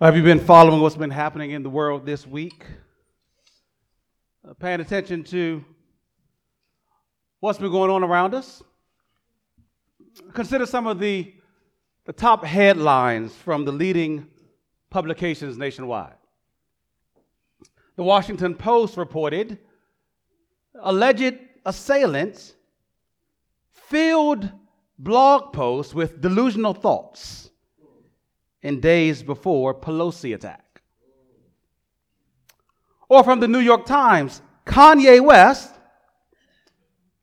Have you been following what's been happening in the world this week? Uh, paying attention to what's been going on around us? Consider some of the, the top headlines from the leading publications nationwide. The Washington Post reported alleged assailants filled blog posts with delusional thoughts in days before Pelosi attack. Or from the New York Times, Kanye West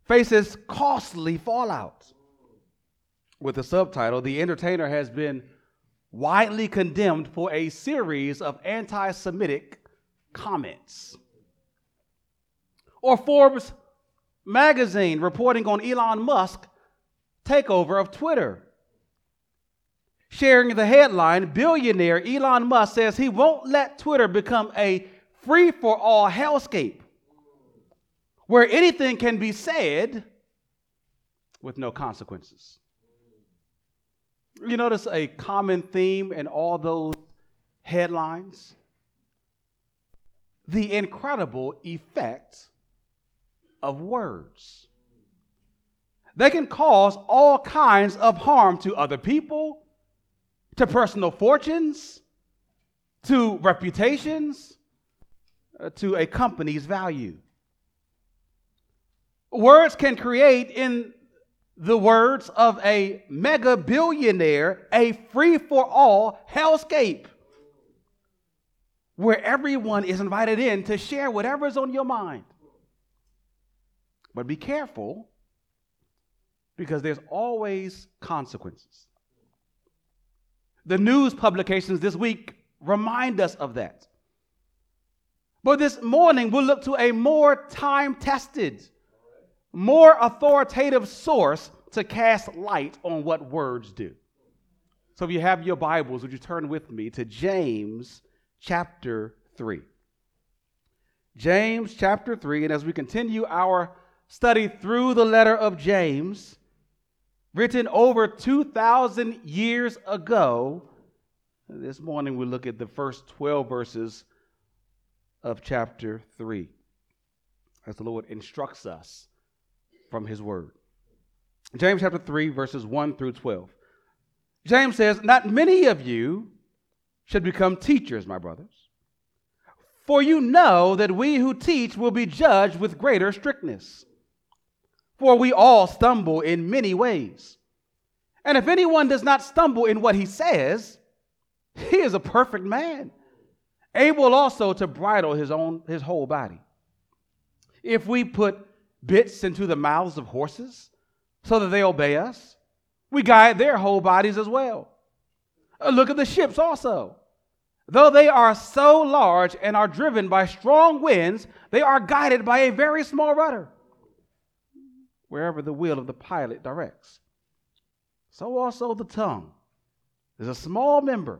faces costly fallout. With the subtitle, The Entertainer has been widely condemned for a series of anti Semitic comments. Or Forbes magazine reporting on Elon Musk takeover of Twitter. Sharing the headline, billionaire Elon Musk says he won't let Twitter become a free for all hellscape where anything can be said with no consequences. You notice a common theme in all those headlines? The incredible effect of words. They can cause all kinds of harm to other people, to personal fortunes, to reputations, uh, to a company's value. Words can create, in the words of a mega billionaire, a free for all hellscape where everyone is invited in to share whatever's on your mind. But be careful because there's always consequences. The news publications this week remind us of that. But this morning, we'll look to a more time tested, more authoritative source to cast light on what words do. So if you have your Bibles, would you turn with me to James chapter 3? James chapter 3, and as we continue our study through the letter of James, written over 2,000 years ago. This morning we look at the first 12 verses of chapter 3 as the Lord instructs us from his word. James chapter 3, verses 1 through 12. James says, Not many of you should become teachers, my brothers, for you know that we who teach will be judged with greater strictness. For we all stumble in many ways. And if anyone does not stumble in what he says, he is a perfect man, able also to bridle his own his whole body. If we put bits into the mouths of horses so that they obey us, we guide their whole bodies as well. Uh, look at the ships also. Though they are so large and are driven by strong winds, they are guided by a very small rudder wherever the will of the pilot directs. So also the tongue is a small member,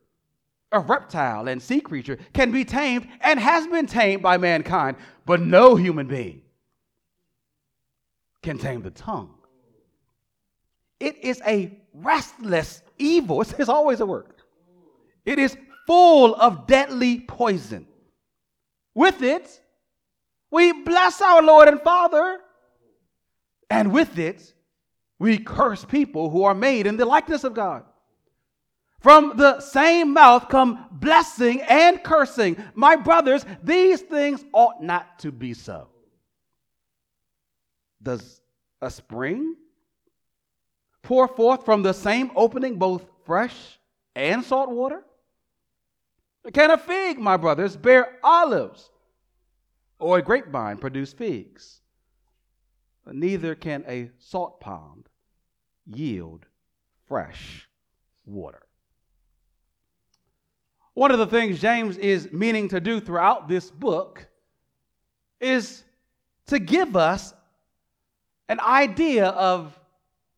a reptile and sea creature can be tamed and has been tamed by mankind, but no human being can tame the tongue. It is a restless evil. It's always a word. It is full of deadly poison. With it, we bless our Lord and Father, and with it, we curse people who are made in the likeness of God. From the same mouth come blessing and cursing. My brothers, these things ought not to be so. Does a spring pour forth from the same opening both fresh and salt water? Can a fig, my brothers, bear olives? Or a grapevine produce figs? Neither can a salt pond yield fresh water. One of the things James is meaning to do throughout this book is to give us an idea of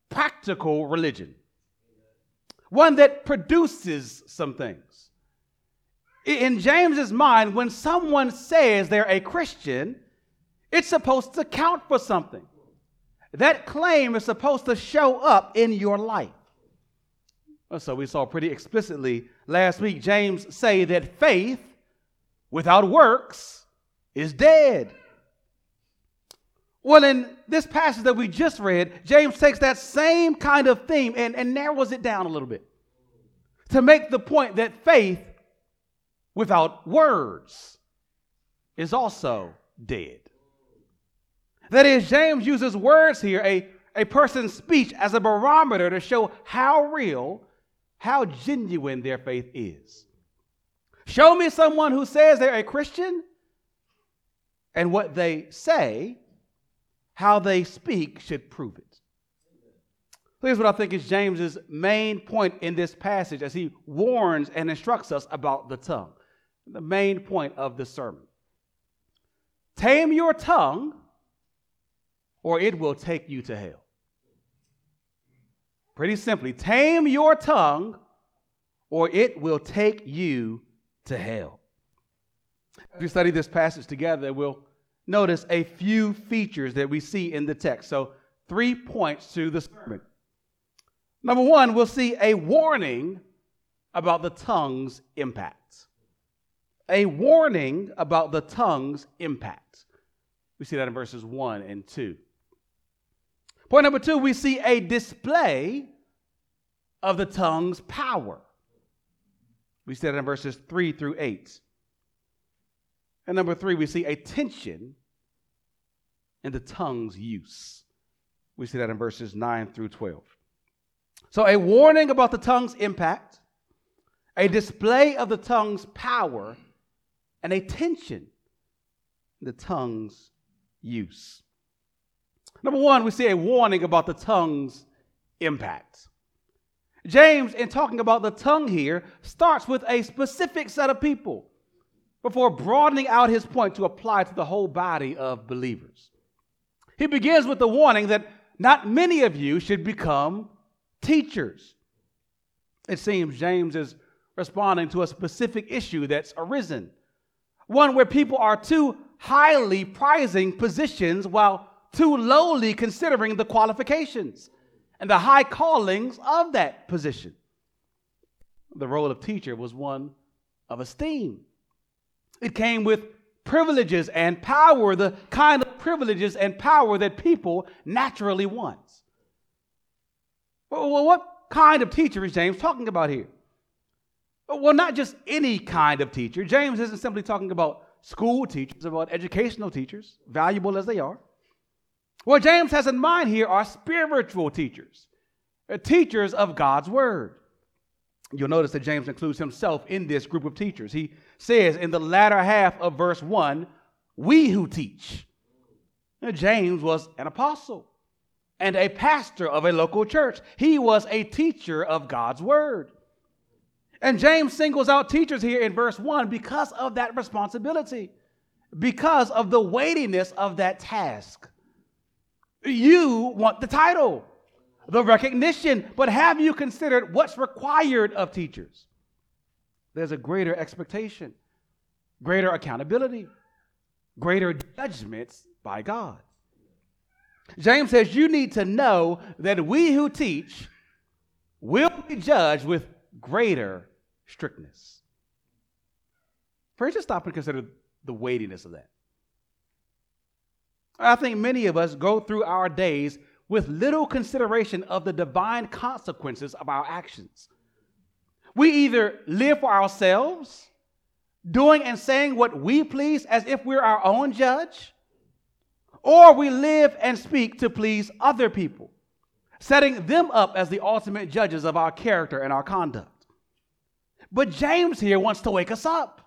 practical religion, one that produces some things. In James's mind, when someone says they're a Christian, it's supposed to count for something. That claim is supposed to show up in your life. So we saw pretty explicitly last week James say that faith without works is dead. Well, in this passage that we just read, James takes that same kind of theme and, and narrows it down a little bit to make the point that faith without words is also dead. That is, James uses words here, a, a person's speech, as a barometer to show how real, how genuine their faith is. Show me someone who says they're a Christian, and what they say, how they speak, should prove it. Here's what I think is James's main point in this passage as he warns and instructs us about the tongue. The main point of the sermon. Tame your tongue or it will take you to hell. Pretty simply, tame your tongue, or it will take you to hell. If we study this passage together, we'll notice a few features that we see in the text. So, three points to the sermon. Number one, we'll see a warning about the tongue's impact. A warning about the tongue's impact. We see that in verses 1 and 2. Point number two, we see a display of the tongue's power. We see that in verses three through eight. And number three, we see a tension in the tongue's use. We see that in verses 9 through 12. So, a warning about the tongue's impact, a display of the tongue's power, and a tension in the tongue's use. Number one, we see a warning about the tongue's impact. James, in talking about the tongue here, starts with a specific set of people before broadening out his point to apply to the whole body of believers. He begins with the warning that not many of you should become teachers. It seems James is responding to a specific issue that's arisen, one where people are too highly prizing positions while too lowly considering the qualifications and the high callings of that position. The role of teacher was one of esteem. It came with privileges and power, the kind of privileges and power that people naturally want. Well, what kind of teacher is James talking about here? Well, not just any kind of teacher. James isn't simply talking about school teachers, about educational teachers, valuable as they are. What James has in mind here are spiritual teachers, uh, teachers of God's word. You'll notice that James includes himself in this group of teachers. He says in the latter half of verse 1, we who teach. Now, James was an apostle and a pastor of a local church. He was a teacher of God's word. And James singles out teachers here in verse 1 because of that responsibility, because of the weightiness of that task. You want the title, the recognition, but have you considered what's required of teachers? There's a greater expectation, greater accountability, greater judgments by God. James says you need to know that we who teach will be judged with greater strictness. First, just stop and consider the weightiness of that. I think many of us go through our days with little consideration of the divine consequences of our actions. We either live for ourselves, doing and saying what we please as if we're our own judge, or we live and speak to please other people, setting them up as the ultimate judges of our character and our conduct. But James here wants to wake us up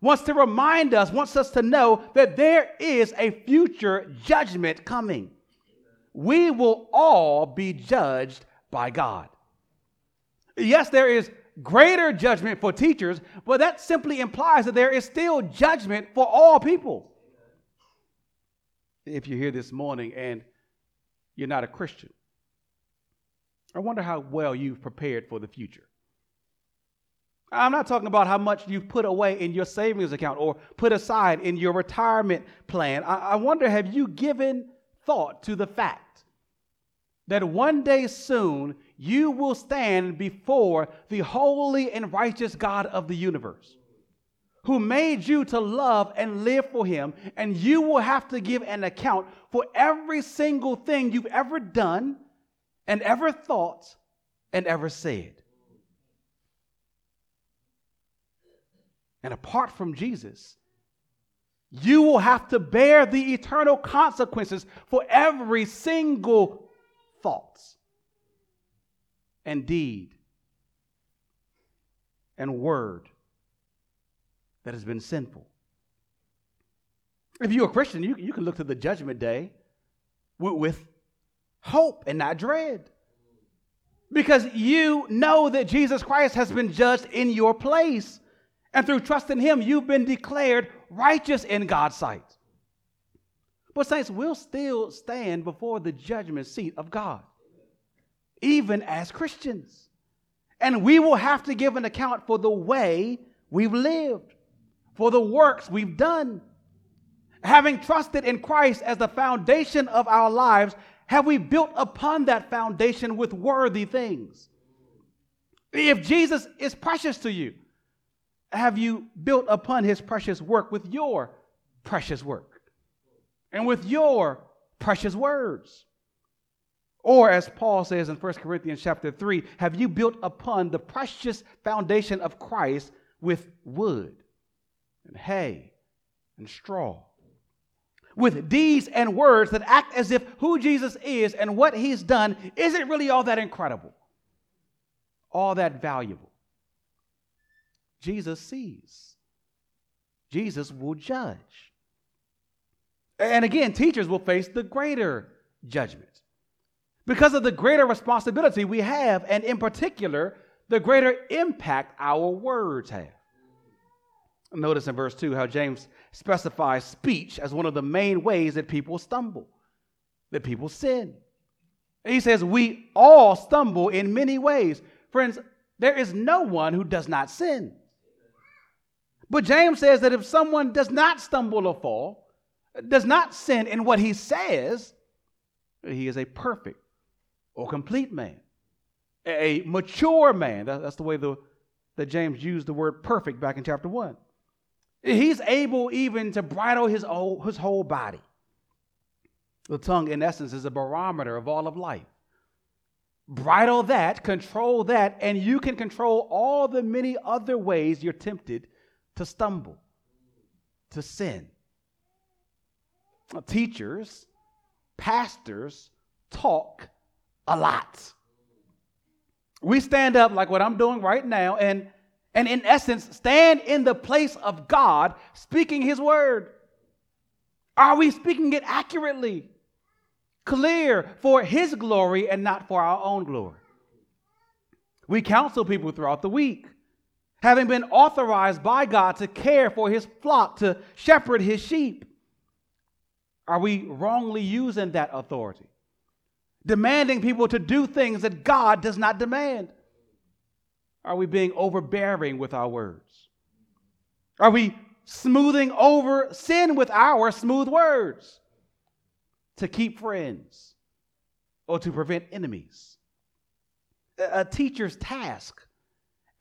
wants to remind us, wants us to know that there is a future judgment coming. We will all be judged by God. Yes, there is greater judgment for teachers, but that simply implies that there is still judgment for all people. If you're here this morning and you're not a Christian, I wonder how well you've prepared for the future. I'm not talking about how much you've put away in your savings account or put aside in your retirement plan. I, I wonder have you given thought to the fact that one day soon you will stand before the holy and righteous God of the universe who made you to love and live for him, and you will have to give an account for every single thing you've ever done and ever thought and ever said. And apart from Jesus, you will have to bear the eternal consequences for every single thought and deed and word that has been sinful. If you're a Christian, you, you can look to the judgment day with, with hope and not dread. Because you know that Jesus Christ has been judged in your place. And through trust in Him, you've been declared righteous in God's sight. But, saints, we'll still stand before the judgment seat of God, even as Christians. And we will have to give an account for the way we've lived for the works we've done. Having trusted in Christ as the foundation of our lives, have we built upon that foundation with worthy things? If Jesus is precious to you, have you built upon his precious work with your precious work and with your precious words? Or as Paul says in 1 Corinthians chapter 3, have you built upon the precious foundation of Christ with wood? and hay and straw. With deeds and words that act as if who Jesus is and what he's done isn't really all that incredible, all that valuable. Jesus sees, Jesus will judge. And again, teachers will face the greater judgment because of the greater responsibility we have, and in particular, the greater impact our words have. Notice in verse 2 how James specifies speech as one of the main ways that people stumble, that people sin. He says, We all stumble in many ways. Friends, there is no one who does not sin. But James says that if someone does not stumble or fall, does not sin in what he says, he is a perfect or complete man, a mature man. That's the way the, that James used the word perfect back in chapter 1. He's able even to bridle his his whole body. The tongue, in essence, is a barometer of all of life. Bridle that, control that, and you can control all the many other ways you're tempted to stumble, to sin. Teachers, pastors talk a lot. We stand up like what I'm doing right now and and in essence, stand in the place of God speaking His word? Are we speaking it accurately, clear for His glory and not for our own glory? We counsel people throughout the week, having been authorized by God to care for His flock, to shepherd His sheep. Are we wrongly using that authority? Demanding people to do things that God does not demand? Are we being overbearing with our words? Are we smoothing over sin with our smooth words to keep friends or to prevent enemies? A teacher's task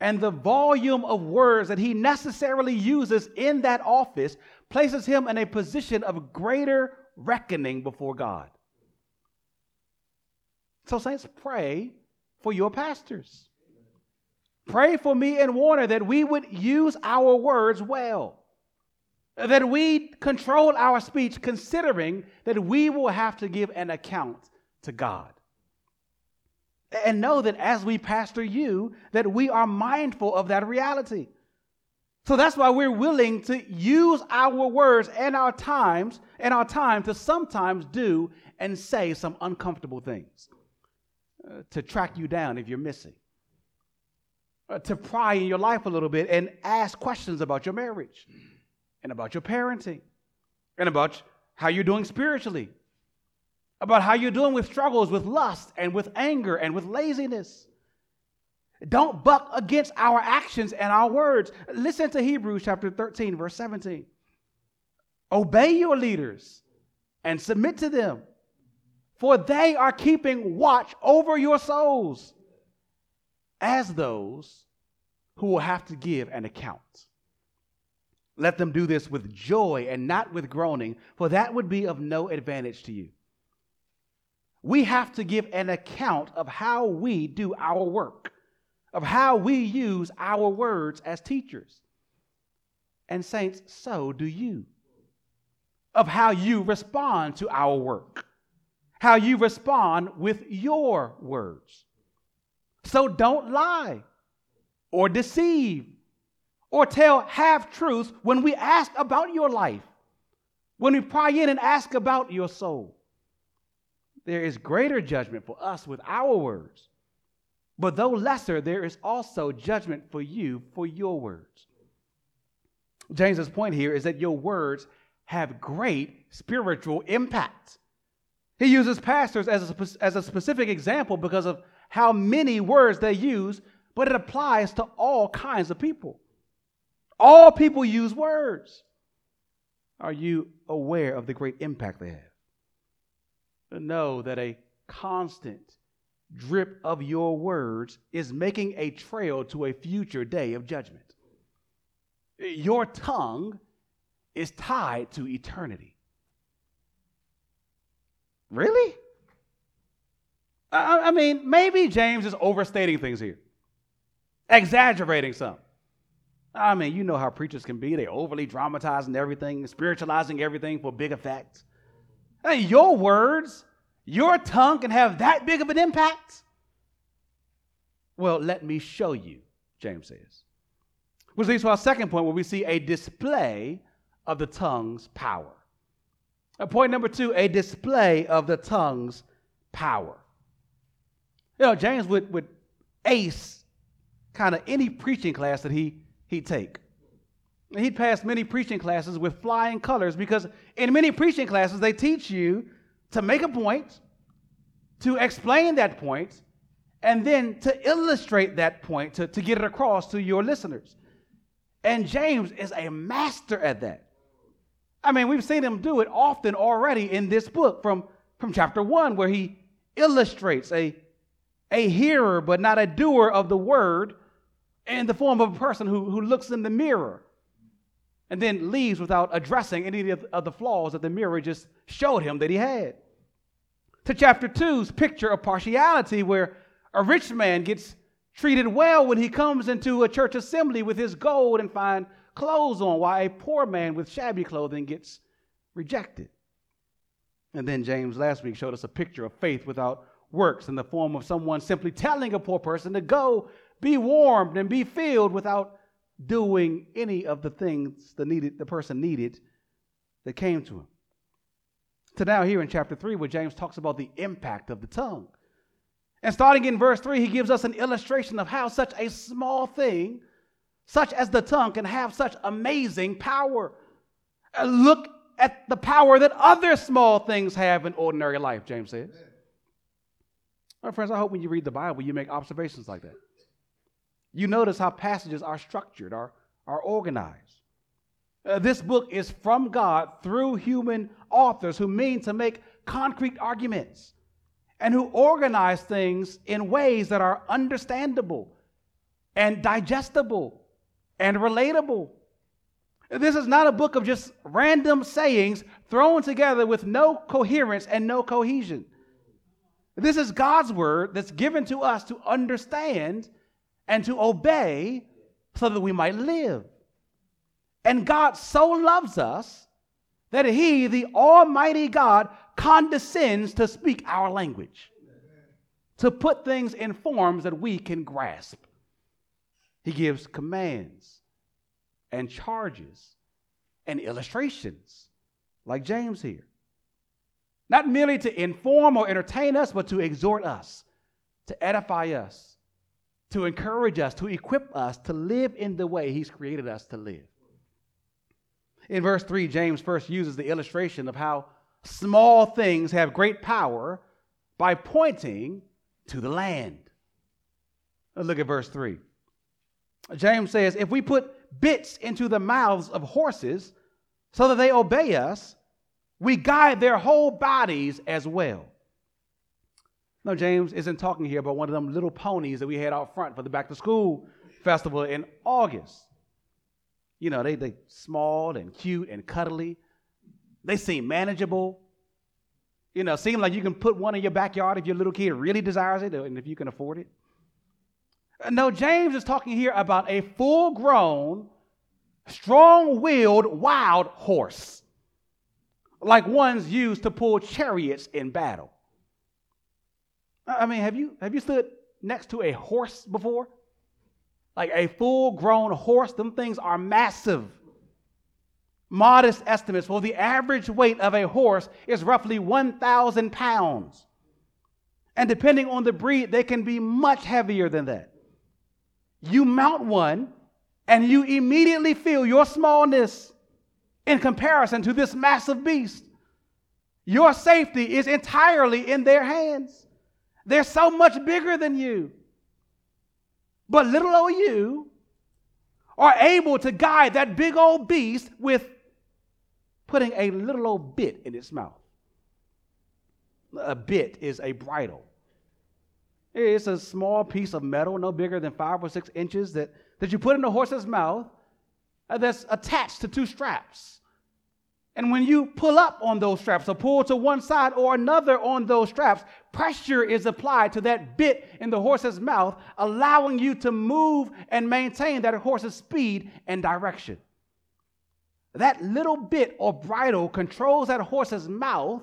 and the volume of words that he necessarily uses in that office places him in a position of greater reckoning before God. So, saints, pray for your pastors. Pray for me and Warner that we would use our words well, that we control our speech, considering that we will have to give an account to God. And know that as we pastor you, that we are mindful of that reality. So that's why we're willing to use our words and our times and our time to sometimes do and say some uncomfortable things uh, to track you down if you're missing uh, to pry in your life a little bit and ask questions about your marriage and about your parenting and about how you're doing spiritually, about how you're doing with struggles with lust and with anger and with laziness. Don't buck against our actions and our words. Listen to Hebrews chapter 13, verse 17. Obey your leaders and submit to them, for they are keeping watch over your souls as those who will have to give an account. Let them do this with joy and not with groaning, for that would be of no advantage to you. We have to give an account of how we do our work, of how we use our words as teachers. And, saints, so do you. Of how you respond to our work, how you respond with your words. So don't lie or deceive or tell half truths when we ask about your life, when we pry in and ask about your soul. There is greater judgment for us with our words, but though lesser, there is also judgment for you for your words. James's point here is that your words have great spiritual impact. He uses pastors as a, as a specific example because of how many words they use, but it applies to all kinds of people. All people use words. Are you aware of the great impact they have? Know that a constant drip of your words is making a trail to a future day of judgment. Your tongue is tied to eternity. Really? I, I mean, maybe James is overstating things here, exaggerating some. I mean, you know how preachers can be. They overly dramatizing everything, spiritualizing everything for big effect. Your words, your tongue can have that big of an impact? Well, let me show you, James says. Which leads to our second point where we see a display of the tongue's power. Point number two, a display of the tongue's power. You know, James would, would ace kind of any preaching class that he he'd take. He'd pass many preaching classes with flying colors because in many preaching classes, they teach you to make a point, to explain that point, and then to illustrate that point, to, to get it across to your listeners. And James is a master at that. I mean, we've seen him do it often already in this book from, from chapter one, where he illustrates a, a hearer but not a doer of the word in the form of a person who, who looks in the mirror and then leaves without addressing any of the flaws that the mirror just showed him that he had. To chapter two's picture of partiality, where a rich man gets treated well when he comes into a church assembly with his gold and fine clothes on, while a poor man with shabby clothing gets rejected. And then James last week showed us a picture of faith without works in the form of someone simply telling a poor person to go be warmed and be filled without doing any of the things the needed the person needed that came to him. To now here in chapter 3 where James talks about the impact of the tongue. And starting in verse 3 he gives us an illustration of how such a small thing such as the tongue can have such amazing power. Look at the power that other small things have in ordinary life, James says. My friends, I hope when you read the Bible, you make observations like that. You notice how passages are structured, are, are organized. Uh, this book is from God through human authors who mean to make concrete arguments and who organize things in ways that are understandable and digestible and relatable. This is not a book of just random sayings thrown together with no coherence and no cohesion. This is God's word that's given to us to understand and to obey so that we might live. And God so loves us that He, the Almighty God, condescends to speak our language, to put things in forms that we can grasp. He gives commands and charges and illustrations, like James here. Not merely to inform or entertain us, but to exhort us, to edify us, to encourage us, to equip us to live in the way He's created us to live. In verse 3, James first uses the illustration of how small things have great power by pointing to the land. Look at verse 3. James says, If we put bits into the mouths of horses so that they obey us, we guide their whole bodies as well. No, James isn't talking here about one of them little ponies that we had out front for the back to school festival in August. You know, they they small and cute and cuddly. They seem manageable. You know, seem like you can put one in your backyard if your little kid really desires it and if you can afford it. Uh, no, James is talking here about a full grown, strong willed wild horse, like ones used to pull chariots in battle. I mean, have you, have you stood next to a horse before? Like a full grown horse, them things are massive. Modest estimates Well, the average weight of a horse is roughly 1,000 pounds. And depending on the breed, they can be much heavier than that. You mount one, and you immediately feel your smallness in comparison to this massive beast. Your safety is entirely in their hands. They're so much bigger than you. But little old you are able to guide that big old beast with putting a little old bit in its mouth. A bit is a bridle. It's a small piece of metal, no bigger than five or six inches, that, that you put in the horse's mouth uh, that's attached to two straps. And when you pull up on those straps or pull to one side or another on those straps, pressure is applied to that bit in the horse's mouth, allowing you to move and maintain that horse's speed and direction. That little bit or bridle controls that horse's mouth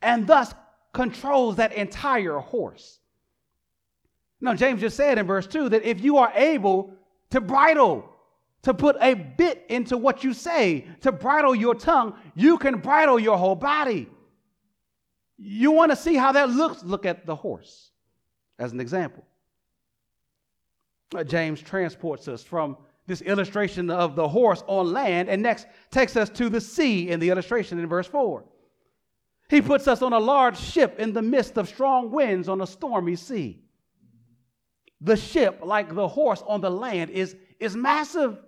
and thus controls that entire horse. Now, James just said in verse 2 that if you are able to bridle to put a bit into what you say, to bridle your tongue, you can bridle your whole body. You want to see how that looks? Look at the horse as an example. Uh, James transports us from this illustration of the horse on land and next takes us to the sea in the illustration in verse 4. He puts us on a large ship in the midst of strong winds on a stormy sea. The ship, like the horse on the land, is, is massive.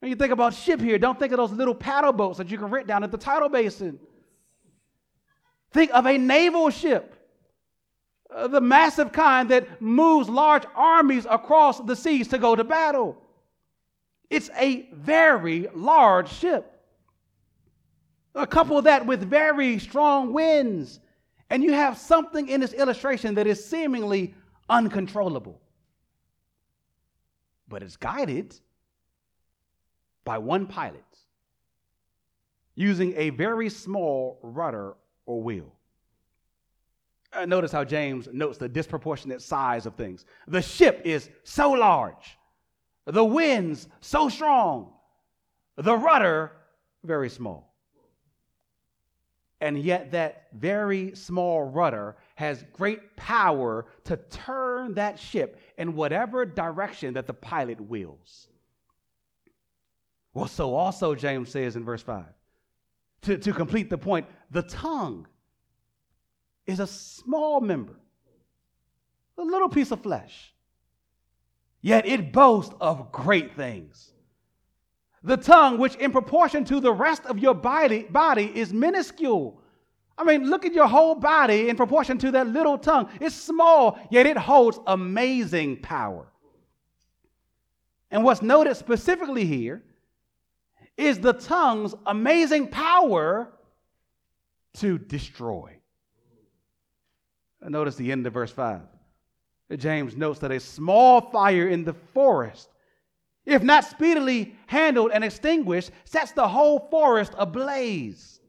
When you think about ship here, don't think of those little paddle boats that you can rent down at the tidal basin. Think of a naval ship, uh, the massive kind that moves large armies across the seas to go to battle. It's a very large ship. A couple that with very strong winds, and you have something in this illustration that is seemingly uncontrollable. But it's guided by one pilot using a very small rudder or wheel. Uh, notice how James notes the disproportionate size of things. The ship is so large, the winds so strong, the rudder very small. And yet, that very small rudder has great power to turn that ship in whatever direction that the pilot wills. Well, so also James says in verse 5 to, to complete the point, the tongue is a small member, a little piece of flesh, yet it boasts of great things. The tongue, which in proportion to the rest of your body, body is minuscule. I mean, look at your whole body in proportion to that little tongue. It's small, yet it holds amazing power. And what's noted specifically here is the tongue's amazing power to destroy. Notice the end of verse 5. James notes that a small fire in the forest, if not speedily handled and extinguished, sets the whole forest ablaze.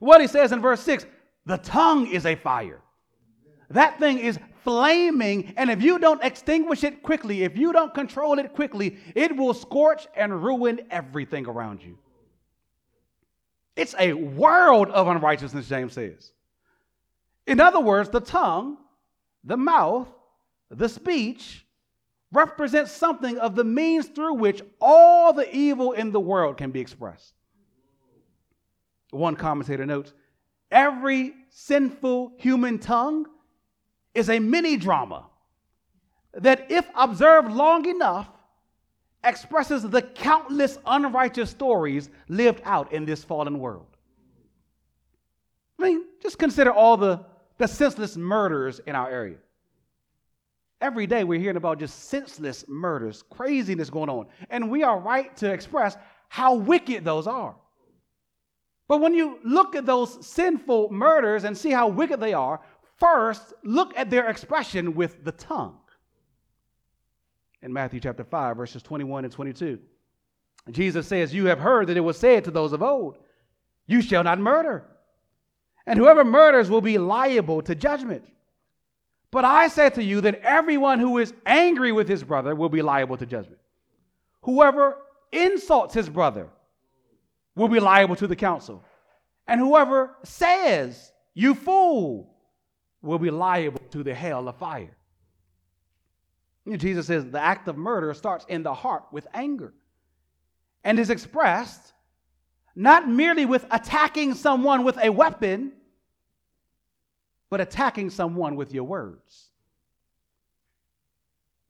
What he says in verse 6 the tongue is a fire. That thing is flaming, and if you don't extinguish it quickly, if you don't control it quickly, it will scorch and ruin everything around you. It's a world of unrighteousness, James says. In other words, the tongue, the mouth, the speech represents something of the means through which all the evil in the world can be expressed. One commentator notes every sinful human tongue is a mini drama that, if observed long enough, expresses the countless unrighteous stories lived out in this fallen world. I mean, just consider all the, the senseless murders in our area. Every day we're hearing about just senseless murders, craziness going on. And we are right to express how wicked those are. But when you look at those sinful murders and see how wicked they are, first look at their expression with the tongue. In Matthew chapter 5, verses 21 and 22, Jesus says, You have heard that it was said to those of old, You shall not murder. And whoever murders will be liable to judgment. But I say to you that everyone who is angry with his brother will be liable to judgment. Whoever insults his brother will be liable to the council. And whoever says, You fool, will be liable to the hell of fire. Jesus says the act of murder starts in the heart with anger and is expressed not merely with attacking someone with a weapon, but attacking someone with your words.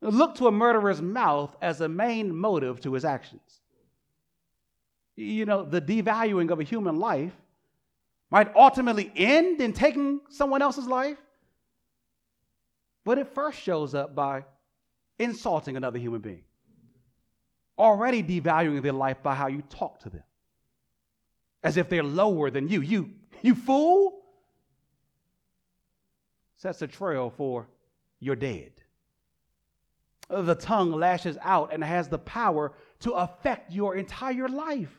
Look to a murderer's mouth as a main motive to his actions. You know, the devaluing of a human life might ultimately end in taking someone else's life, but it first shows up by insulting another human being, already devaluing their life by how you talk to them, as if they're lower than you. You, you fool! sets a trail for you're dead. The tongue lashes out and has the power to affect your entire life.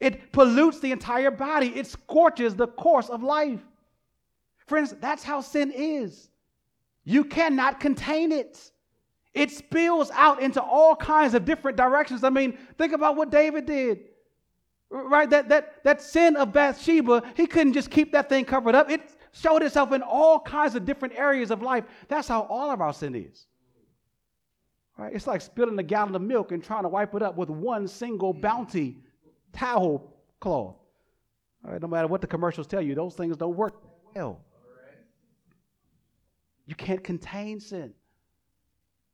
It pollutes the entire body, it scorches the course of life. Friends, that's how sin is. You cannot contain it. It spills out into all kinds of different directions. I mean, think about what David did. Right? That that that sin of Bathsheba, he couldn't just keep that thing covered up. It showed itself in all kinds of different areas of life. That's how all of our sin is. Right? It's like spilling a gallon of milk and trying to wipe it up with one single bounty towel cloth. All right, no matter what the commercials tell you, those things don't work well. You can't contain sin.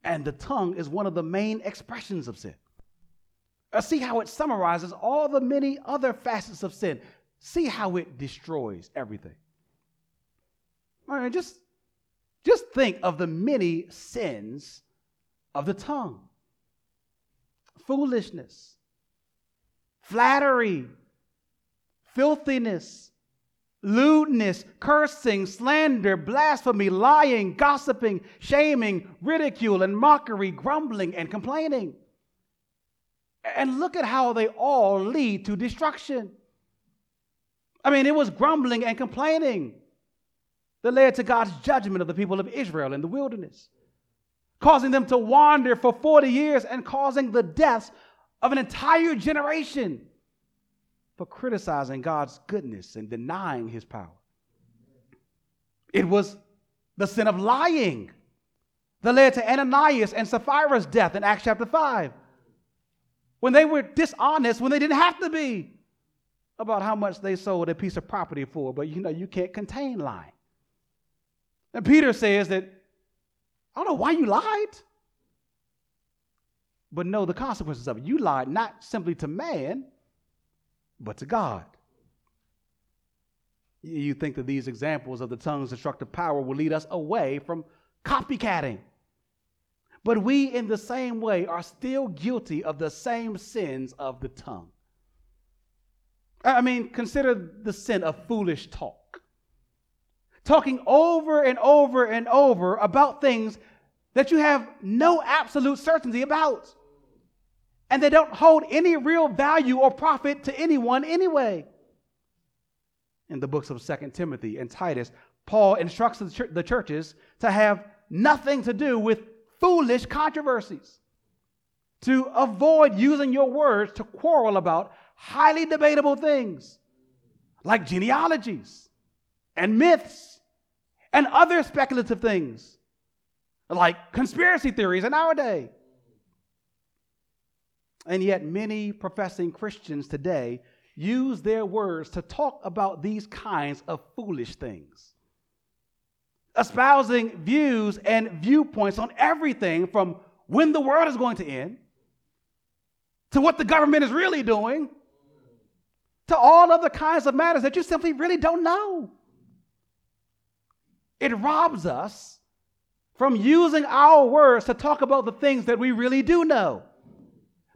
And the tongue is one of the main expressions of sin. Uh, see how it summarizes all the many other facets of sin. See how it destroys everything. All right, just, just think of the many sins of the tongue foolishness, flattery, filthiness, lewdness, cursing, slander, blasphemy, lying, gossiping, shaming, ridicule, and mockery, grumbling, and complaining. And look at how they all lead to destruction. I mean, it was grumbling and complaining that led to God's judgment of the people of Israel in the wilderness, causing them to wander for 40 years and causing the deaths of an entire generation for criticizing God's goodness and denying his power. It was the sin of lying that led to Ananias and Sapphira's death in Acts chapter 5. When they were dishonest, when they didn't have to be, about how much they sold a piece of property for, but you know, you can't contain lying. And Peter says that, I don't know why you lied, but know the consequences of it. You lied not simply to man, but to God. You think that these examples of the tongue's destructive power will lead us away from copycatting. But we, in the same way, are still guilty of the same sins of the tongue. I mean, consider the sin of foolish talk talking over and over and over about things that you have no absolute certainty about. And they don't hold any real value or profit to anyone anyway. In the books of Second Timothy and Titus, Paul instructs the churches to have nothing to do with foolish controversies, to avoid using your words to quarrel about highly debatable things like genealogies and myths and other speculative things. like conspiracy theories in our day. And yet, many professing Christians today use their words to talk about these kinds of foolish things, espousing views and viewpoints on everything from when the world is going to end to what the government is really doing to all other kinds of matters that you simply really don't know. It robs us from using our words to talk about the things that we really do know.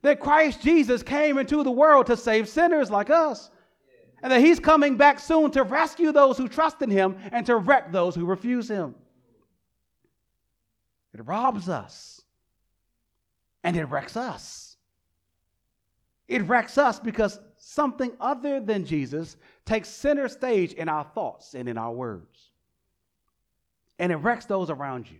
That Christ Jesus came into the world to save sinners like us. And that he's coming back soon to rescue those who trust in him and to wreck those who refuse him. It robs us. And it wrecks us. It wrecks us because something other than Jesus takes center stage in our thoughts and in our words. And it wrecks those around you.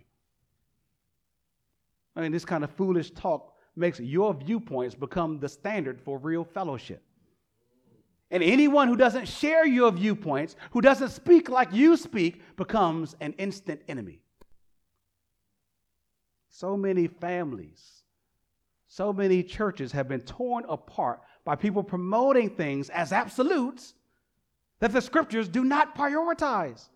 I mean, this kind of foolish talk makes your viewpoints become the standard for real fellowship. And anyone who doesn't share your viewpoints, who doesn't speak like you speak, becomes an instant enemy. So many families, so many churches have been torn apart by people promoting things as absolutes that the scriptures do not prioritize,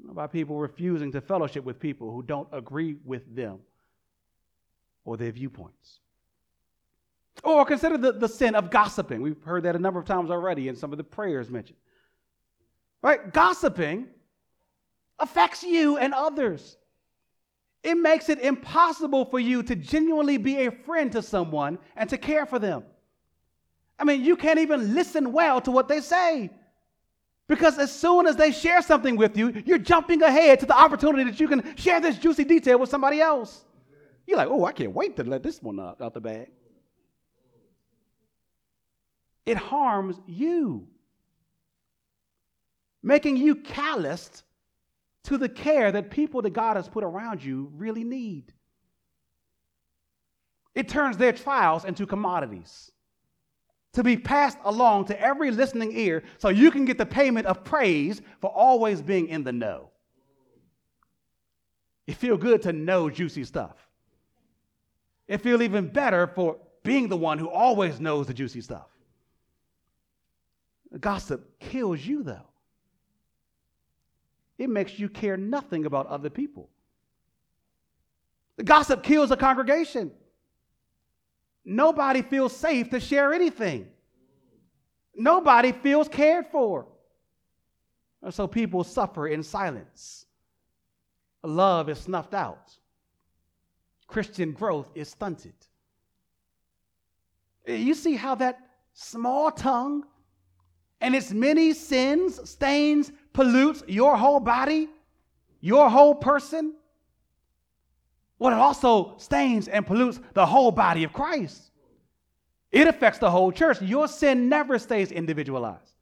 by people refusing to fellowship with people who don't agree with them or their viewpoints. Or consider the, the sin of gossiping. We've heard that a number of times already in some of the prayers mentioned. Right? Gossiping affects you and others. It makes it impossible for you to genuinely be a friend to someone and to care for them. I mean, you can't even listen well to what they say. Because as soon as they share something with you, you're jumping ahead to the opportunity that you can share this juicy detail with somebody else. You're like, oh, I can't wait to let this one out, out the bag. It harms you, making you calloused to the care that people that God has put around you really need. It turns their trials into commodities to be passed along to every listening ear so you can get the payment of praise for always being in the know. It feels good to know juicy stuff. It feels even better for being the one who always knows the juicy stuff. Gossip kills you, though. It makes you care nothing about other people. The gossip kills a congregation. Nobody feels safe to share anything. Nobody feels cared for. And so people suffer in silence. Love is snuffed out. Christian growth is stunted. You see how that small tongue and its many sins stains, pollutes your whole body, your whole person? Well, it also stains and pollutes the whole body of Christ. It affects the whole church. Your sin never stays individualized.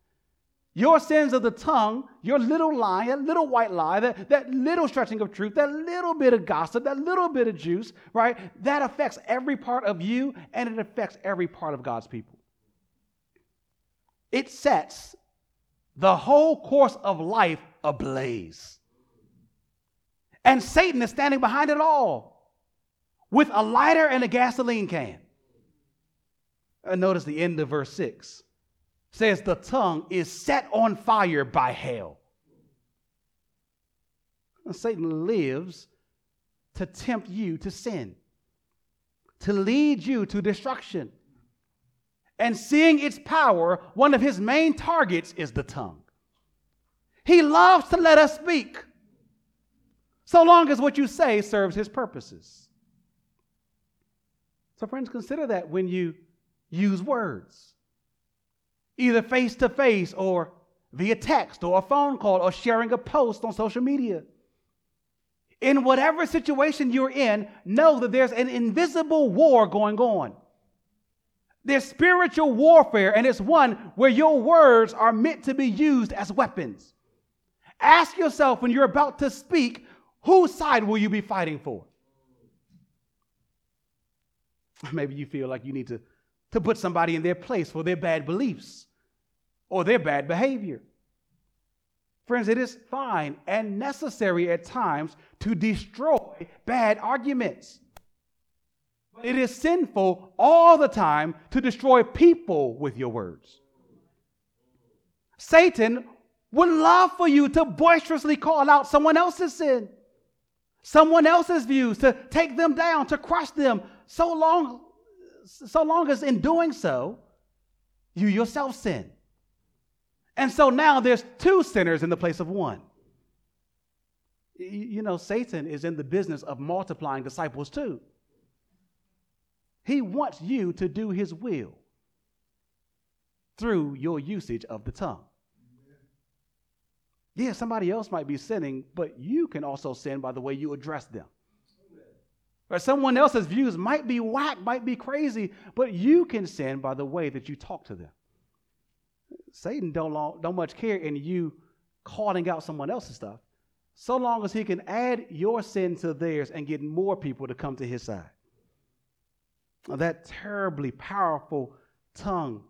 Your sins of the tongue, your little lie, that little white lie, that, that little stretching of truth, that little bit of gossip, that little bit of juice, right? That affects every part of you and it affects every part of God's people. It sets the whole course of life ablaze. And Satan is standing behind it all with a lighter and a gasoline can. And notice the end of verse 6 says the tongue is set on fire by hell. Satan lives to tempt you to sin, to lead you to destruction. And seeing its power, one of his main targets is the tongue. He loves to let us speak, so long as what you say serves his purposes. So, friends, consider that when you use words either face to face or via text or a phone call or sharing a post on social media. In whatever situation you're in, know that there's an invisible war going on. There's spiritual warfare, and it's one where your words are meant to be used as weapons. Ask yourself when you're about to speak, whose side will you be fighting for? Maybe you feel like you need to, to put somebody in their place for their bad beliefs or their bad behavior. Friends, it is fine and necessary at times to destroy bad arguments. But it is sinful all the time to destroy people with your words. Satan would love for you to boisterously call out someone else's sin, someone else's views, to take them down, to crush them, so long, so long as in doing so, you yourself sin. And so now there's two sinners in the place of one. You know, Satan is in the business of multiplying disciples too. He wants you to do his will through your usage of the tongue. Yeah, somebody else might be sinning, but you can also sin by the way you address them. Or someone else's views might be whack, might be crazy, but you can sin by the way that you talk to them. Satan don't, long, don't much care in you calling out someone else's stuff, so long as he can add your sin to theirs and get more people to come to his side that terribly powerful tongue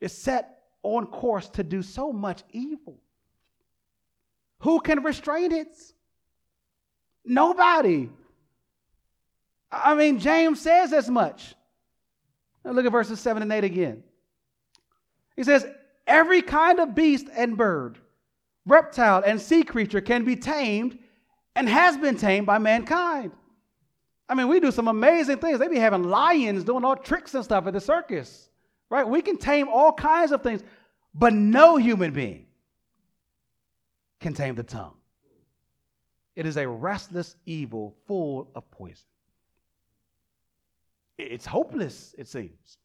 is set on course to do so much evil. Who can restrain it? Nobody. I mean, James says as much. Now look at verses 7 and 8 again. He says, Every kind of beast and bird, reptile and sea creature can be tamed and has been tamed by mankind. I mean, we do some amazing things. They be having lions doing all tricks and stuff at the circus, right? We can tame all kinds of things, but no human being can tame the tongue. It is a restless evil full of poison. It's hopeless, it seems.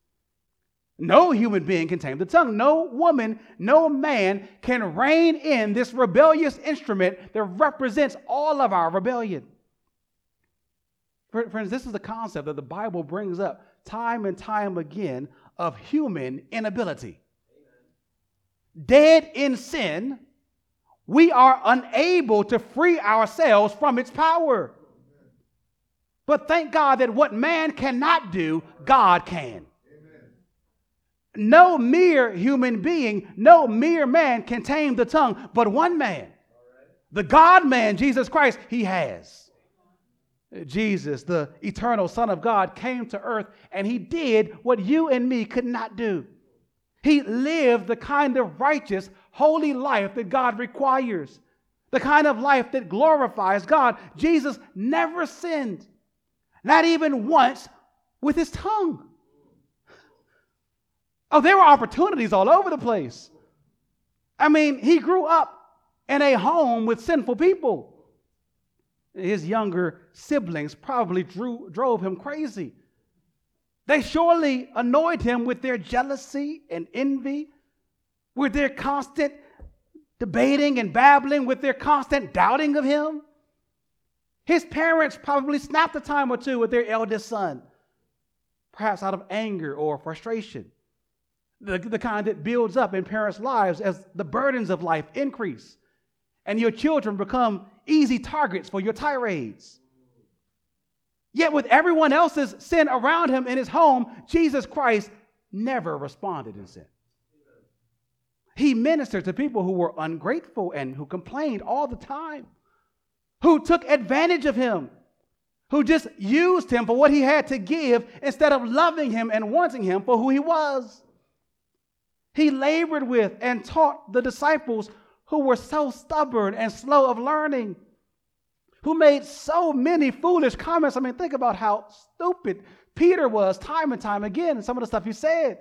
No human being can tame the tongue. No woman, no man can rein in this rebellious instrument that represents all of our rebellion. Friends, this is the concept that the Bible brings up time and time again of human inability. Dead in sin, we are unable to free ourselves from its power. But thank God that what man cannot do, God can. No mere human being, no mere man can tame the tongue, but one man, the God man, Jesus Christ, he has. Jesus, the eternal Son of God, came to earth and he did what you and me could not do. He lived the kind of righteous, holy life that God requires, the kind of life that glorifies God. Jesus never sinned, not even once with his tongue. Oh, there were opportunities all over the place. I mean, he grew up in a home with sinful people his younger siblings probably drew, drove him crazy. They surely annoyed him with their jealousy and envy, with their constant debating and babbling, with their constant doubting of him. His parents probably snapped a time or two with their eldest son, perhaps out of anger or frustration, the, the kind that builds up in parents' lives as the burdens of life increase and your children become easy targets for your tirades. Yet, with everyone else's sin around him in his home, Jesus Christ never responded in sin. He ministered to people who were ungrateful and who complained all the time, who took advantage of him, who just used him for what he had to give instead of loving him and wanting him for who he was. He labored with and taught the disciples who were so stubborn and slow of learning, who made so many foolish comments. I mean, think about how stupid Peter was time and time again, and some of the stuff he said.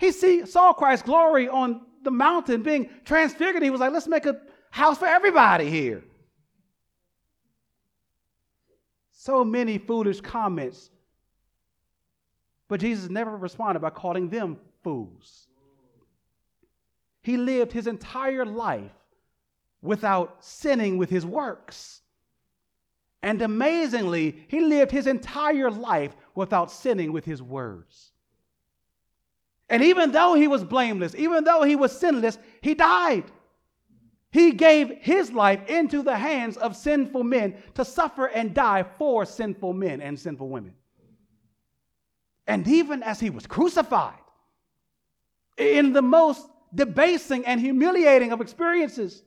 He see, saw Christ's glory on the mountain being transfigured. He was like, let's make a house for everybody here. So many foolish comments. But Jesus never responded by calling them fools. He lived his entire life without sinning with his works. And amazingly, he lived his entire life without sinning with his words. And even though he was blameless, even though he was sinless, he died. He gave his life into the hands of sinful men to suffer and die for sinful men and sinful women. And even as he was crucified, in the most debasing and humiliating of experiences.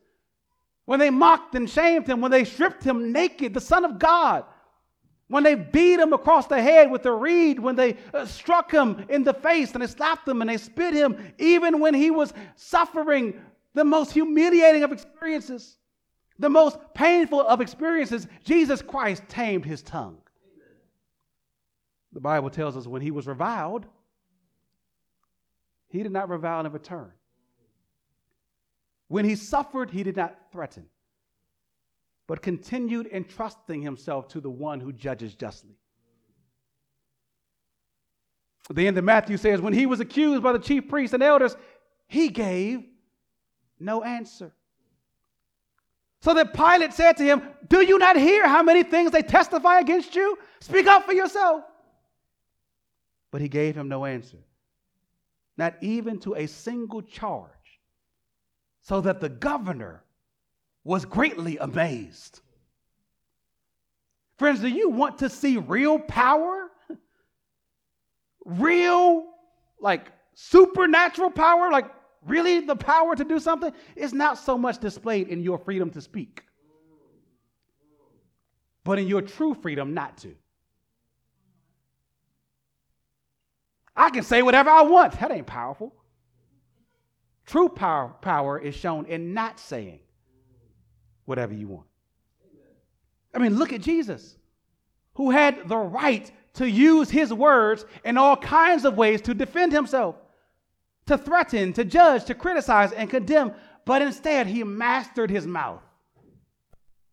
when they mocked and shamed him, when they stripped him naked, the Son of God, when they beat him across the head with a reed, when they uh, struck him in the face and they slapped him and they spit him, even when he was suffering the most humiliating of experiences, the most painful of experiences, Jesus Christ tamed his tongue. The Bible tells us when he was reviled, he did not revile in return. When he suffered, he did not threaten, but continued entrusting himself to the one who judges justly. The end of Matthew says, when he was accused by the chief priests and elders, he gave no answer. So that Pilate said to him, Do you not hear how many things they testify against you? Speak up for yourself. But he gave him no answer, not even to a single charge, so that the governor was greatly amazed. Friends, do you want to see real power? Real, like supernatural power? Like really the power to do something? Is not so much displayed in your freedom to speak, but in your true freedom not to. I can say whatever I want. That ain't powerful. True power, power is shown in not saying whatever you want. I mean, look at Jesus, who had the right to use his words in all kinds of ways to defend himself, to threaten, to judge, to criticize, and condemn, but instead he mastered his mouth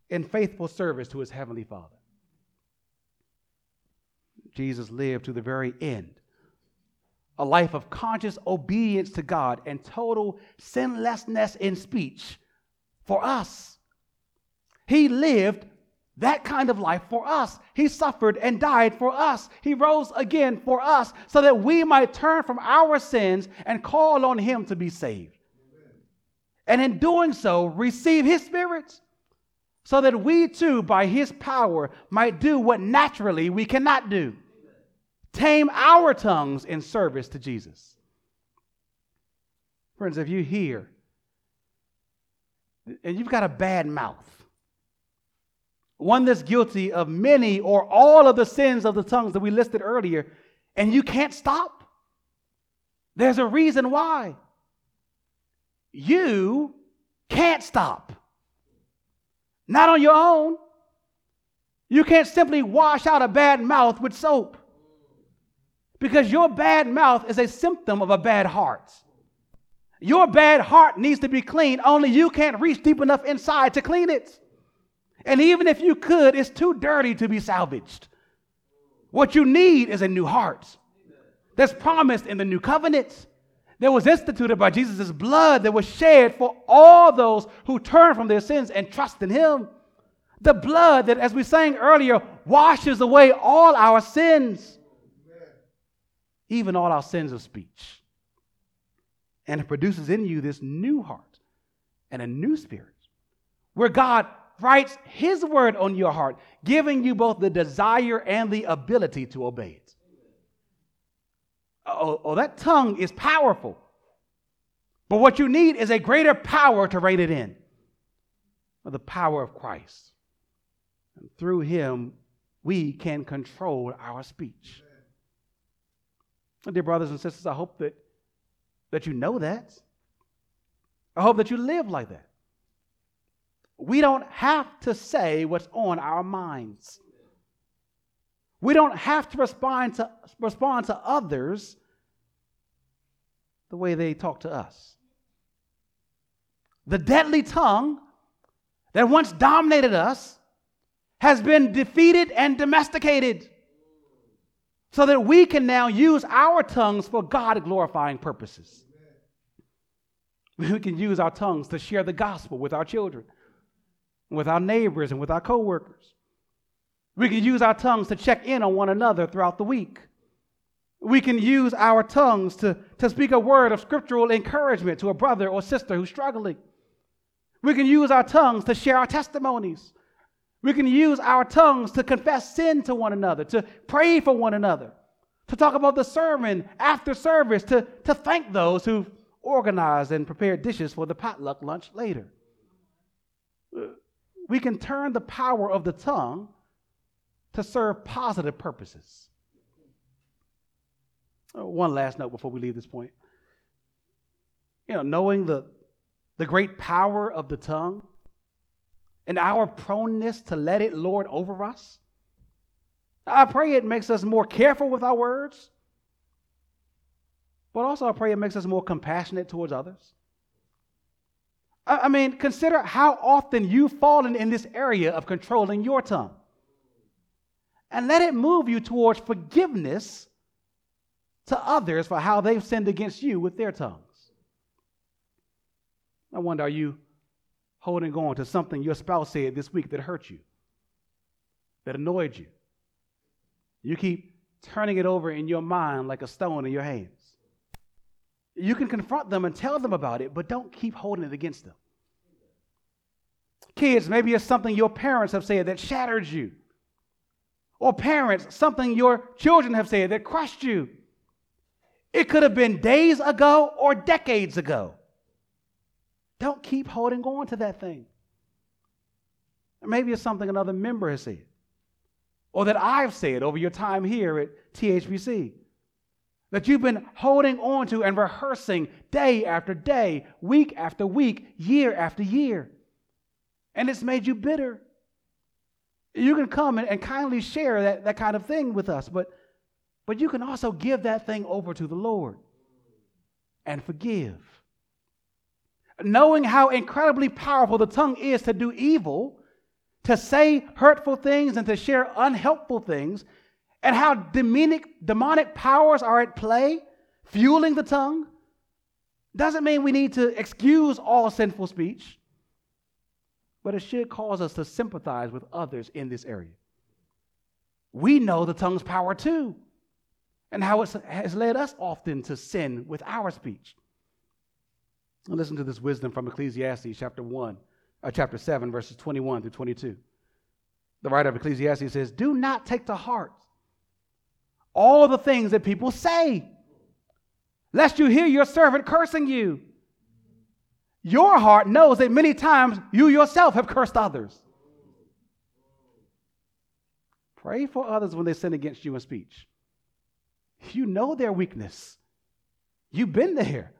in faithful service to his heavenly Father. Jesus lived to the very end a life of conscious obedience to God and total sinlessness in speech for us. He lived that kind of life for us. He suffered and died for us. He rose again for us so that we might turn from our sins and call on Him to be saved. And in doing so, receive His Spirit so that we too, by His power, might do what naturally we cannot do tame our tongues in service to Jesus. Friends, if you hear and you've got a bad mouth, one that's guilty of many or all of the sins of the tongues that we listed earlier, and you can't stop, there's a reason why. You can't stop. Not on your own. You can't simply wash out a bad mouth with soap. Because your bad mouth is a symptom of a bad heart. Your bad heart needs to be clean, only you can't reach deep enough inside to clean it. And even if you could, it's too dirty to be salvaged. What you need is a new heart that's promised in the new covenant that was instituted by Jesus' blood that was shed for all those who turn from their sins and trust in Him. The blood that, as we sang earlier, washes away all our sins even all our sins of speech. And it produces in you this new heart and a new spirit where God writes His word on your heart, giving you both the desire and the ability to obey it. Oh, oh, that tongue is powerful. But what you need is a greater power to rein it in the power of Christ. And through Him, we can control our speech. Dear brothers and sisters, I hope that, that you know that. I hope that you live like that. We don't have to say what's on our minds. We don't have to respond to, respond to others the way they talk to us. The deadly tongue that once dominated us has been defeated and domesticated so that we can now use our tongues for God glorifying purposes. We can use our tongues to share the gospel with our children, with our neighbors, and with our coworkers. We can use our tongues to check in on one another throughout the week. We can use our tongues to, to speak a word of scriptural encouragement to a brother or sister who's struggling. We can use our tongues to share our testimonies we can use our tongues to confess sin to one another, to pray for one another, to talk about the sermon after service, to, to thank those who've organized and prepared dishes for the potluck lunch later. We can turn the power of the tongue to serve positive purposes. Uh, one last note before we leave this point. You know, knowing the, the great power of the tongue and our proneness to let it lord over us, I pray it makes us more careful with our words, but also I pray it makes us more compassionate towards others. I mean, consider how often you've fallen in this area of controlling your tongue. And let it move you towards forgiveness to others for how they've sinned against you with their tongues. I wonder, are you holding on to something your spouse said this week that hurt you, that annoyed you? You keep turning it over in your mind like a stone in your hands. You can confront them and tell them about it, but don't keep holding it against them. Kids, maybe it's something your parents have said that shattered you. Or parents, something your children have said that crushed you. It could have been days ago or decades ago. Don't keep holding on to that thing. Or maybe it's something another member has said, or that I've said over your time here at THBC that you've been holding on to and rehearsing day after day, week after week, year after year. And it's made you bitter. You can come and, and kindly share that, that kind of thing with us, but, but you can also give that thing over to the Lord and forgive. Knowing how incredibly powerful the tongue is to do evil, to say hurtful things and to share unhelpful things, and how demonic, demonic powers are at play, fueling the tongue, doesn't mean we need to excuse all sinful speech, but it should cause us to sympathize with others in this area. We know the tongue's power too, and how it has led us often to sin with our speech. Listen to this wisdom from Ecclesiastes chapter 1, uh, chapter 7, verses 21 through 22. The writer of Ecclesiastes says, Do not take to heart all the things that people say, lest you hear your servant cursing you. Your heart knows that many times you yourself have cursed others. Pray for others when they sin against you in speech. You know their weakness. You've been there.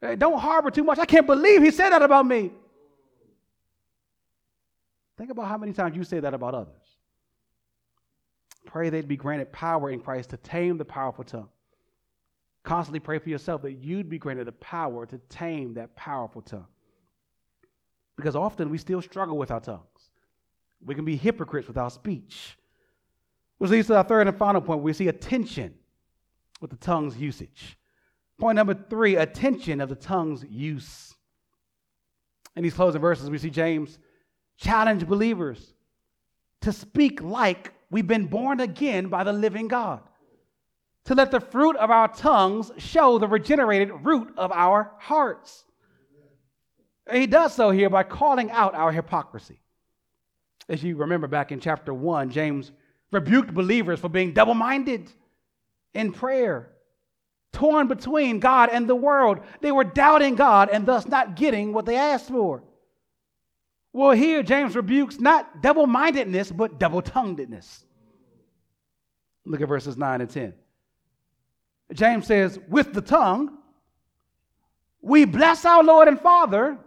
Hey, don't harbor too much. I can't believe he said that about me. Think about how many times you say that about others. Pray they'd be granted power in Christ to tame the powerful tongue. Constantly pray for yourself that you'd be granted the power to tame that powerful tongue. Because often we still struggle with our tongues. We can be hypocrites with our speech. Which leads to our third and final point. We see attention with the tongue's usage. Point number three attention of the tongue's use. In these closing verses, we see James challenge believers to speak like we've been born again by the living God. To let the fruit of our tongues show the regenerated root of our hearts. He does so here by calling out our hypocrisy. As you remember back in chapter 1, James rebuked believers for being double minded in prayer, torn between God and the world. They were doubting God and thus not getting what they asked for. Well, here James rebukes not double mindedness, but double tonguedness. Look at verses 9 and 10. James says, With the tongue, we bless our Lord and Father,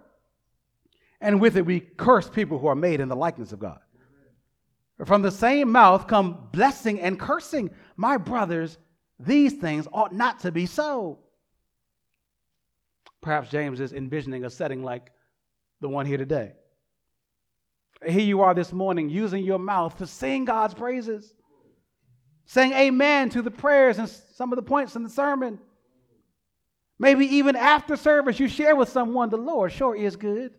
and with it we curse people who are made in the likeness of God. From the same mouth come blessing and cursing. My brothers, these things ought not to be so. Perhaps James is envisioning a setting like the one here today. Here you are this morning using your mouth to sing God's praises, saying amen to the prayers and some of the points in the sermon. Maybe even after service, you share with someone, the Lord sure is good.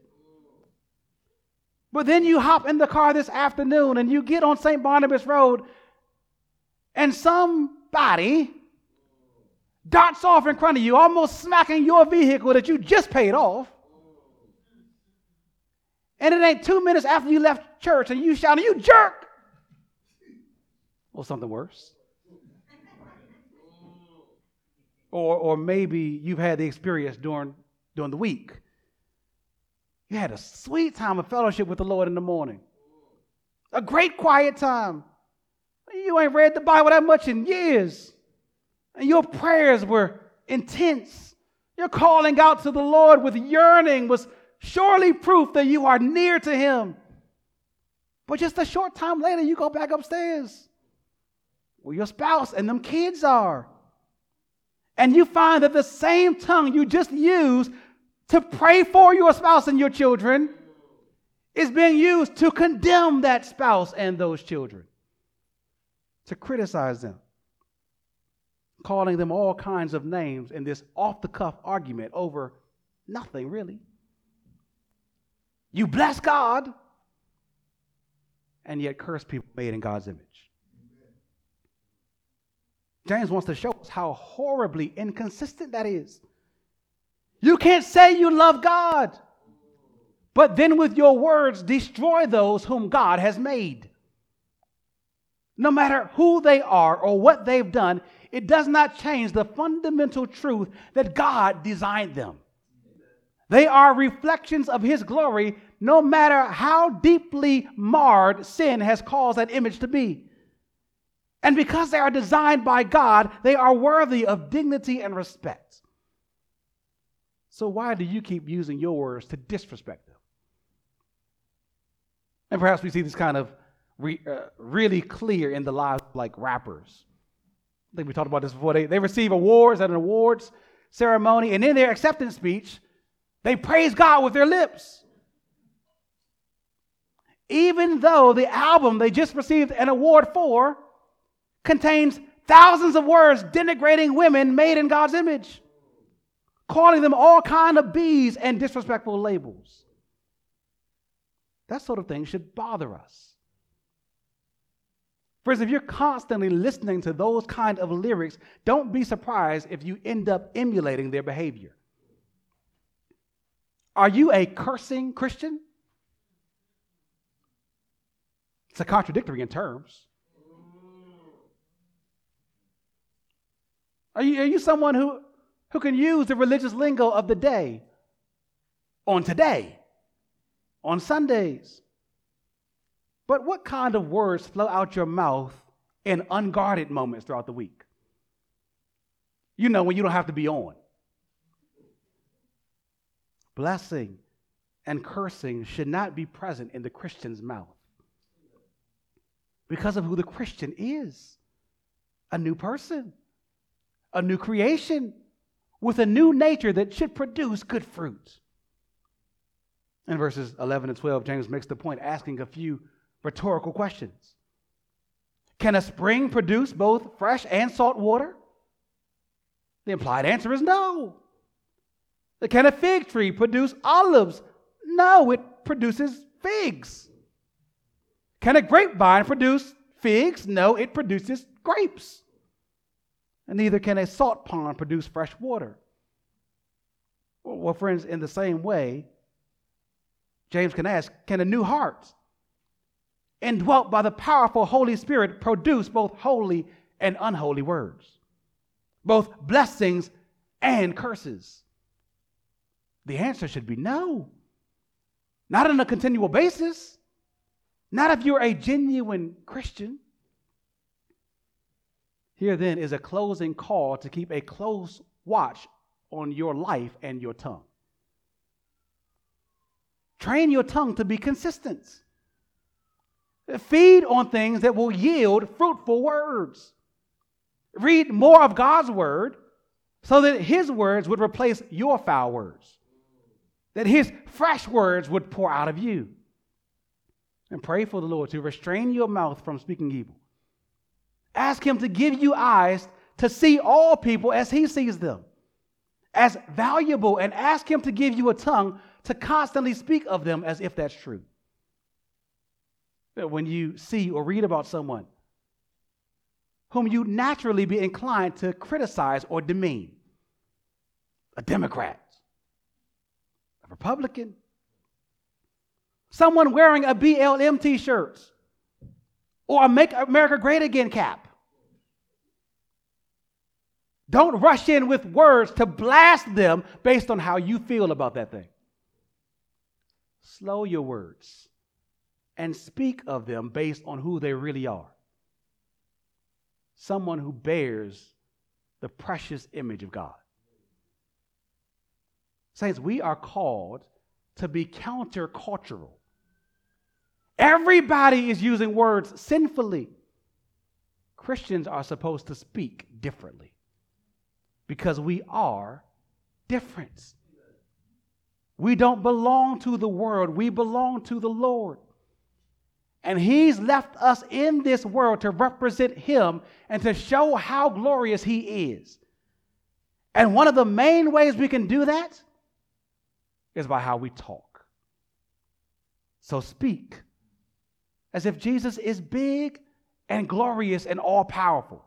But then you hop in the car this afternoon and you get on St. Barnabas Road, and somebody darts off in front of you, almost smacking your vehicle that you just paid off. And it ain't two minutes after you left church and you shouting, You jerk! Or something worse. or, or maybe you've had the experience during, during the week. You had a sweet time of fellowship with the Lord in the morning, a great quiet time. You ain't read the Bible that much in years. And your prayers were intense. Your calling out to the Lord with yearning was surely proof that you are near to Him. But just a short time later, you go back upstairs where your spouse and them kids are. And you find that the same tongue you just used to pray for your spouse and your children is being used to condemn that spouse and those children, to criticize them calling them all kinds of names in this off the cuff argument over nothing really. You bless God and yet curse people made in God's image. James wants to show us how horribly inconsistent that is. You can't say you love God, but then with your words destroy those whom God has made. No matter who they are or what they've done, it does not change the fundamental truth that God designed them. They are reflections of His glory, no matter how deeply marred sin has caused that image to be. And because they are designed by God, they are worthy of dignity and respect. So, why do you keep using your words to disrespect them? And perhaps we see this kind of re, uh, really clear in the lives of like rappers I think we talked about this before. They, they receive awards at an awards ceremony, and in their acceptance speech, they praise God with their lips. Even though the album they just received an award for contains thousands of words denigrating women made in God's image, calling them all kind of bees and disrespectful labels. That sort of thing should bother us. Friends, if you're constantly listening to those kind of lyrics, don't be surprised if you end up emulating their behavior. Are you a cursing Christian? It's a contradictory in terms. Are you, are you someone who, who can use the religious lingo of the day on today, on Sundays? But what kind of words flow out your mouth in unguarded moments throughout the week? You know, when you don't have to be on. Blessing and cursing should not be present in the Christian's mouth because of who the Christian is a new person, a new creation with a new nature that should produce good fruit. In verses 11 and 12, James makes the point asking a few rhetorical questions. Can a spring produce both fresh and salt water? The implied answer is no. Can a fig tree produce olives? No, it produces figs. Can a grapevine produce figs? No, it produces grapes. And neither can a salt pond produce fresh water. Well, friends, in the same way, James can ask Can a new heart indwelt by the powerful Holy Spirit produce both holy and unholy words, both blessings and curses? The answer should be no. Not on a continual basis. Not if you're a genuine Christian. Here then is a closing call to keep a close watch on your life and your tongue. Train your tongue to be consistent. Feed on things that will yield fruitful words. Read more of God's word so that his words would replace your foul words, that his fresh words would pour out of you. And pray for the Lord to restrain your mouth from speaking evil. Ask him to give you eyes to see all people as he sees them, as valuable, and ask him to give you a tongue to constantly speak of them as if that's true That when you see or read about someone whom you naturally be inclined to criticize or demean a Democrat, a Republican, someone wearing a BLM t shirt or a Make America Great Again cap. Don't rush in with words to blast them based on how you feel about that thing. slow your words and speak of them based on who they really are. Someone who bears the precious image of God. Saints, we are called to be countercultural. Everybody is using words sinfully. Christians are supposed to speak differently because we are different. We don't belong to the world, we belong to the Lord. And He's left us in this world to represent Him and to show how glorious He is. And one of the main ways we can do that is by how we talk. So speak as if Jesus is big and glorious and all powerful,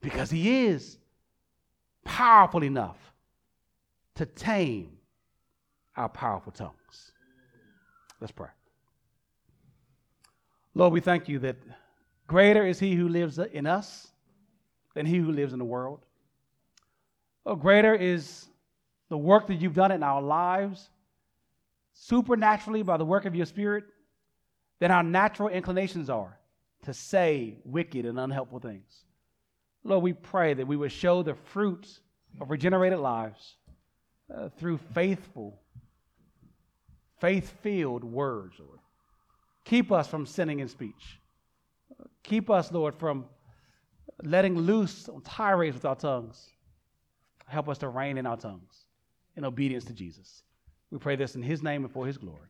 because He is powerful enough to tame our powerful tongues. Let's pray. Lord, we thank you that greater is He who lives in us than He who lives in the world. Oh, greater is the work that you've done in our lives, supernaturally by the work of your Spirit, than our natural inclinations are to say wicked and unhelpful things. Lord, we pray that we would show the fruits of regenerated lives uh, through faithful, faith filled words, Lord. Keep us from sinning in speech. Keep us, Lord, from letting loose on tirades with our tongues. Help us to rein in our tongues in obedience to Jesus. We pray this in His name and for His glory.